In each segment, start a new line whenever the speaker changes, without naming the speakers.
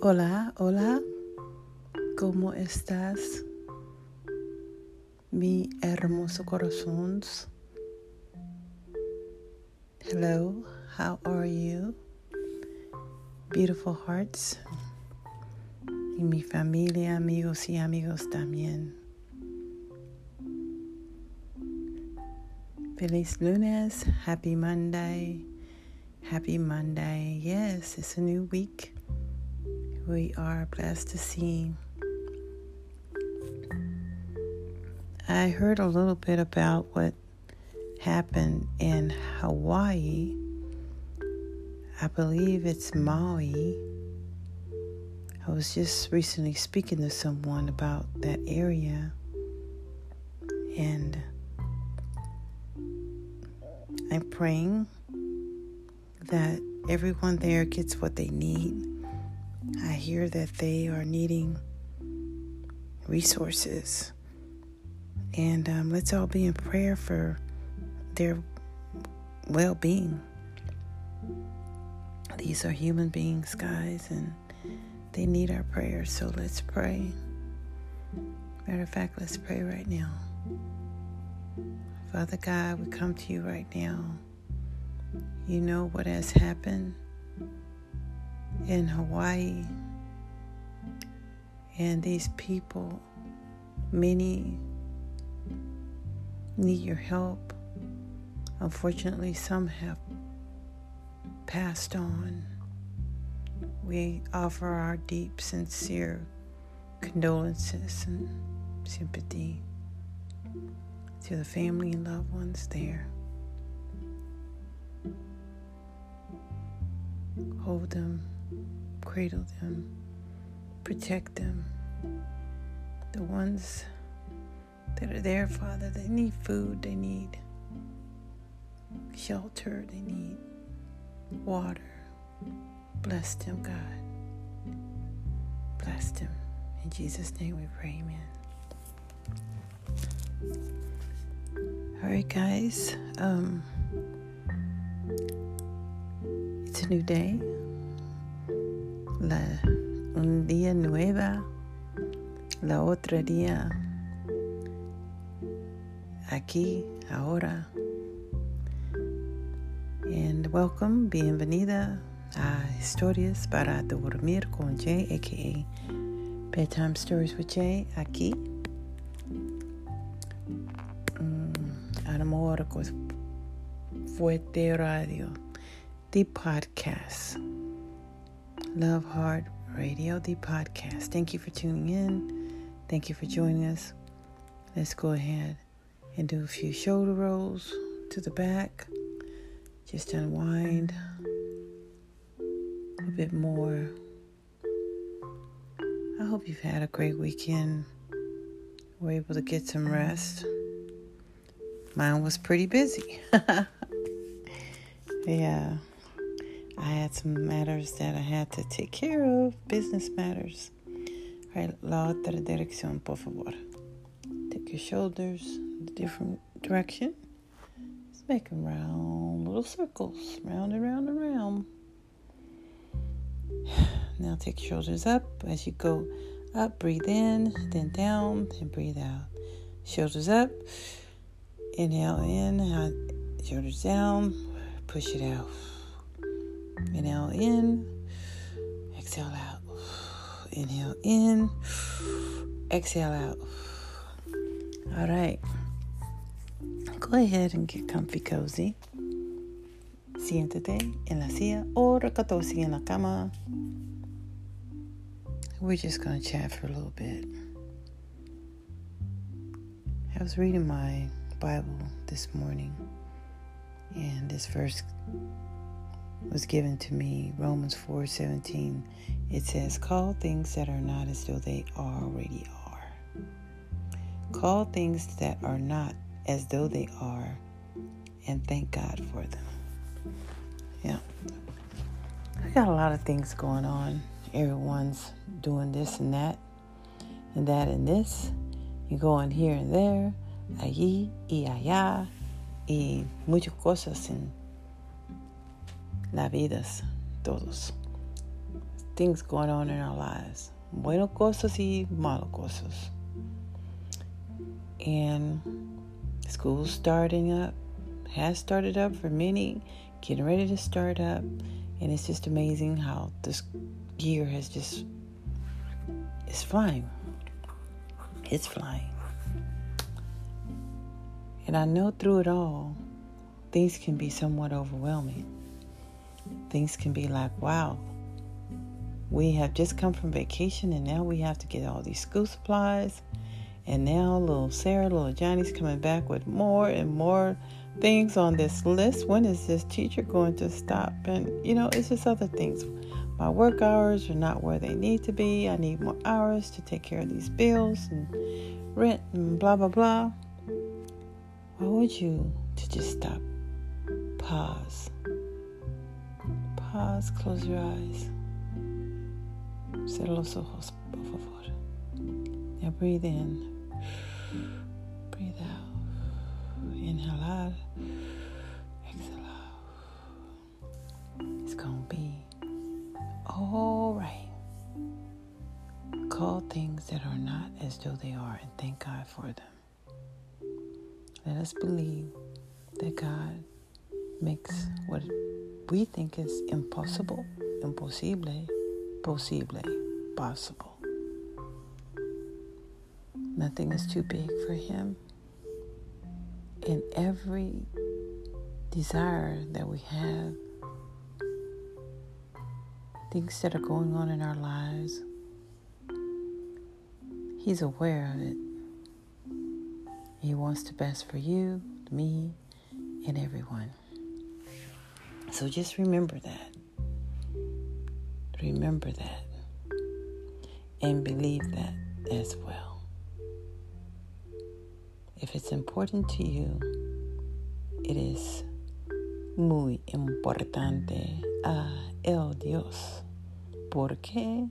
Hola, hola, ¿cómo estás? Mi hermoso corazón. Hello, how are you? Beautiful hearts. Y mi familia, amigos y amigos también. Feliz lunes, happy Monday, happy Monday. Yes, it's a new week. We are blessed to see. I heard a little bit about what happened in Hawaii. I believe it's Maui. I was just recently speaking to someone about that area, and I'm praying that everyone there gets what they need. Hear that they are needing resources. And um, let's all be in prayer for their well being. These are human beings, guys, and they need our prayers. So let's pray. Matter of fact, let's pray right now. Father God, we come to you right now. You know what has happened in Hawaii. And these people, many need your help. Unfortunately, some have passed on. We offer our deep, sincere condolences and sympathy to the family and loved ones there. Hold them, cradle them, protect them. The ones that are there, Father, they need food, they need shelter, they need water. Bless them, God. Bless them. In Jesus' name we pray, amen. All right, guys. Um, it's a new day. La, un día nueva. La otra día. Aquí, ahora. And welcome, bienvenida a Historias para Dormir con Jay, aka Bedtime Stories with Jay, aquí amor con Fuerte Radio, the podcast. Love Heart Radio, the podcast. Thank you for tuning in. Thank you for joining us. Let's go ahead and do a few shoulder rolls to the back. Just unwind a bit more. I hope you've had a great weekend. We're able to get some rest. Mine was pretty busy. yeah. I had some matters that I had to take care of, business matters. Right, la otra dirección, por favor. Take your shoulders in the different direction. Just make them round little circles, round and round and round. Now take your shoulders up as you go up, breathe in, then down, then breathe out. Shoulders up, Inhale in, shoulders down, push it out. Inhale in, exhale out. Inhale in, exhale out. All right. Go ahead and get comfy cozy. Siéntate en la silla o recatosi en la cama. We're just going to chat for a little bit. I was reading my Bible this morning, and this verse was given to me, Romans 4:17. It says, "Call things that are not as though they already are. Call things that are not as though they are, and thank God for them." Yeah. I got a lot of things going on. Everyone's doing this and that, and that and this. You go on here and there allí y allá y muchas cosas en la vida, todos. things going on in our lives. Bueno cosas y malo cosas. And school's starting up, has started up for many, getting ready to start up. And it's just amazing how this year has just, it's flying. It's flying. And I know through it all, things can be somewhat overwhelming. Things can be like, wow, we have just come from vacation and now we have to get all these school supplies. And now little Sarah, little Johnny's coming back with more and more things on this list. When is this teacher going to stop? And, you know, it's just other things. My work hours are not where they need to be. I need more hours to take care of these bills and rent and blah, blah, blah. Why would you to just stop? Pause. Pause, close your eyes. Cierra los ojos, por favor. Now breathe in. Breathe out. Inhalar. Exhalar. It's going to be all right. Call things that are not as though they are and thank God for them. Let us believe that God makes what we think is impossible, imposible, posible, possible. Nothing is too big for Him. In every desire that we have, things that are going on in our lives, He's aware of it. He wants the best for you, me, and everyone. So just remember that. Remember that. And believe that as well. If it's important to you, it is muy importante a el Dios. Porque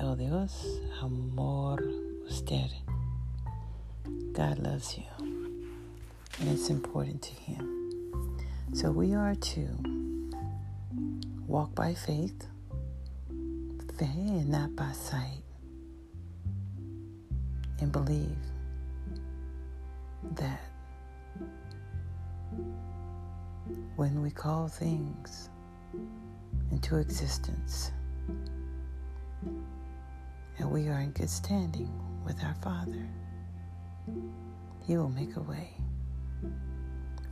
el Dios amor usted. God loves you. And it's important to Him. So we are to walk by faith, and not by sight, and believe that when we call things into existence, and we are in good standing with our Father, He will make a way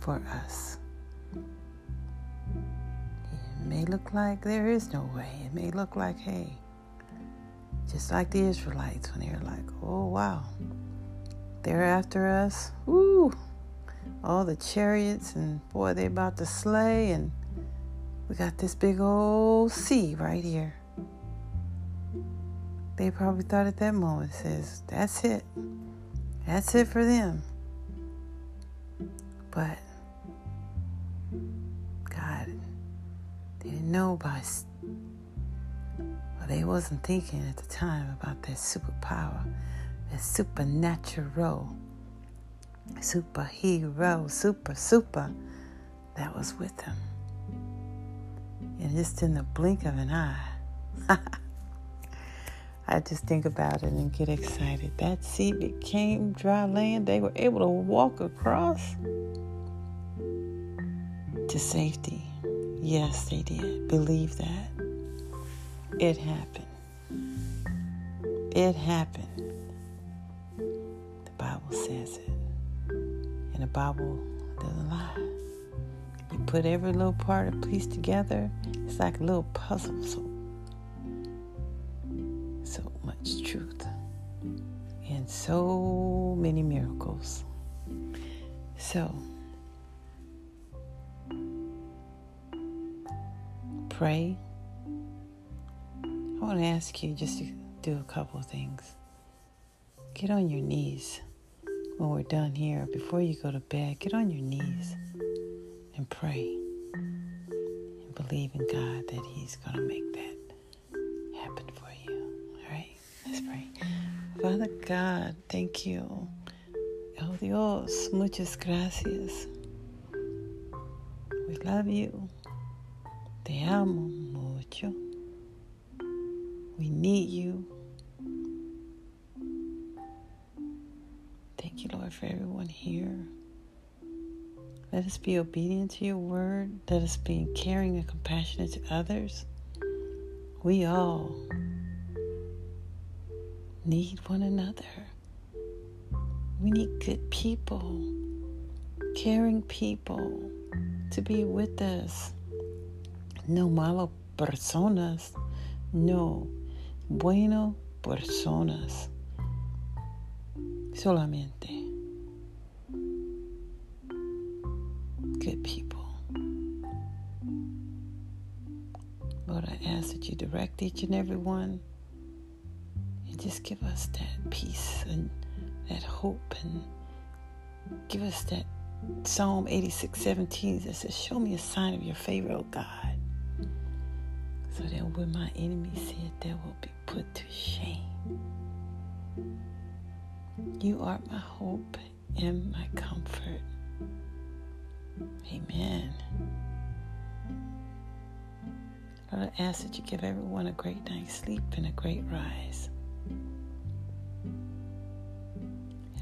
for us. It may look like there is no way. It may look like, hey, just like the Israelites when they're like, oh wow, they're after us. Woo! All the chariots and boy, they're about to slay and we got this big old sea right here. They probably thought at that moment says, that's it. That's it for them. But didn't know about, well, they wasn't thinking at the time about that superpower, that supernatural, superhero, super, super that was with them. And just in the blink of an eye, I just think about it and get excited. That sea became dry land. They were able to walk across to safety. Yes, they did. Believe that. It happened. It happened. The Bible says it. And the Bible doesn't lie. You put every little part of piece together, it's like a little puzzle. So, so much truth and so many miracles. So, pray, I want to ask you just to do a couple of things. Get on your knees when we're done here. Before you go to bed, get on your knees and pray and believe in God that He's going to make that happen for you. All right, let's pray. Father God, thank you. Oh Dios, muchas gracias. We love you. Te amo mucho. We need you. Thank you, Lord, for everyone here. Let us be obedient to your word. Let us be caring and compassionate to others. We all need one another. We need good people, caring people to be with us. No malo personas, no bueno personas. Solamente good people. Lord, I ask that you direct each and every one and just give us that peace and that hope and give us that Psalm 86 17 that says, Show me a sign of your favor, O God, so that when my enemies see it, they will be put to shame. You are my hope and my comfort. Amen. Lord, I ask that you give everyone a great night's sleep and a great rise.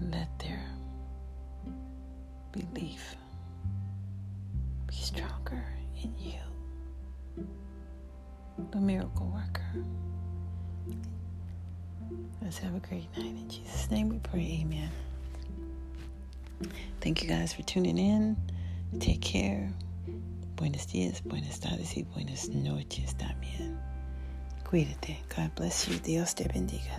And let their belief be stronger in you, the miracle worker. Let's have a great night. In Jesus' name we pray. Amen. Thank you guys for tuning in. Take care. Buenos días, buenas tardes y buenas noches también. Cuídate. God bless you. Dios te bendiga.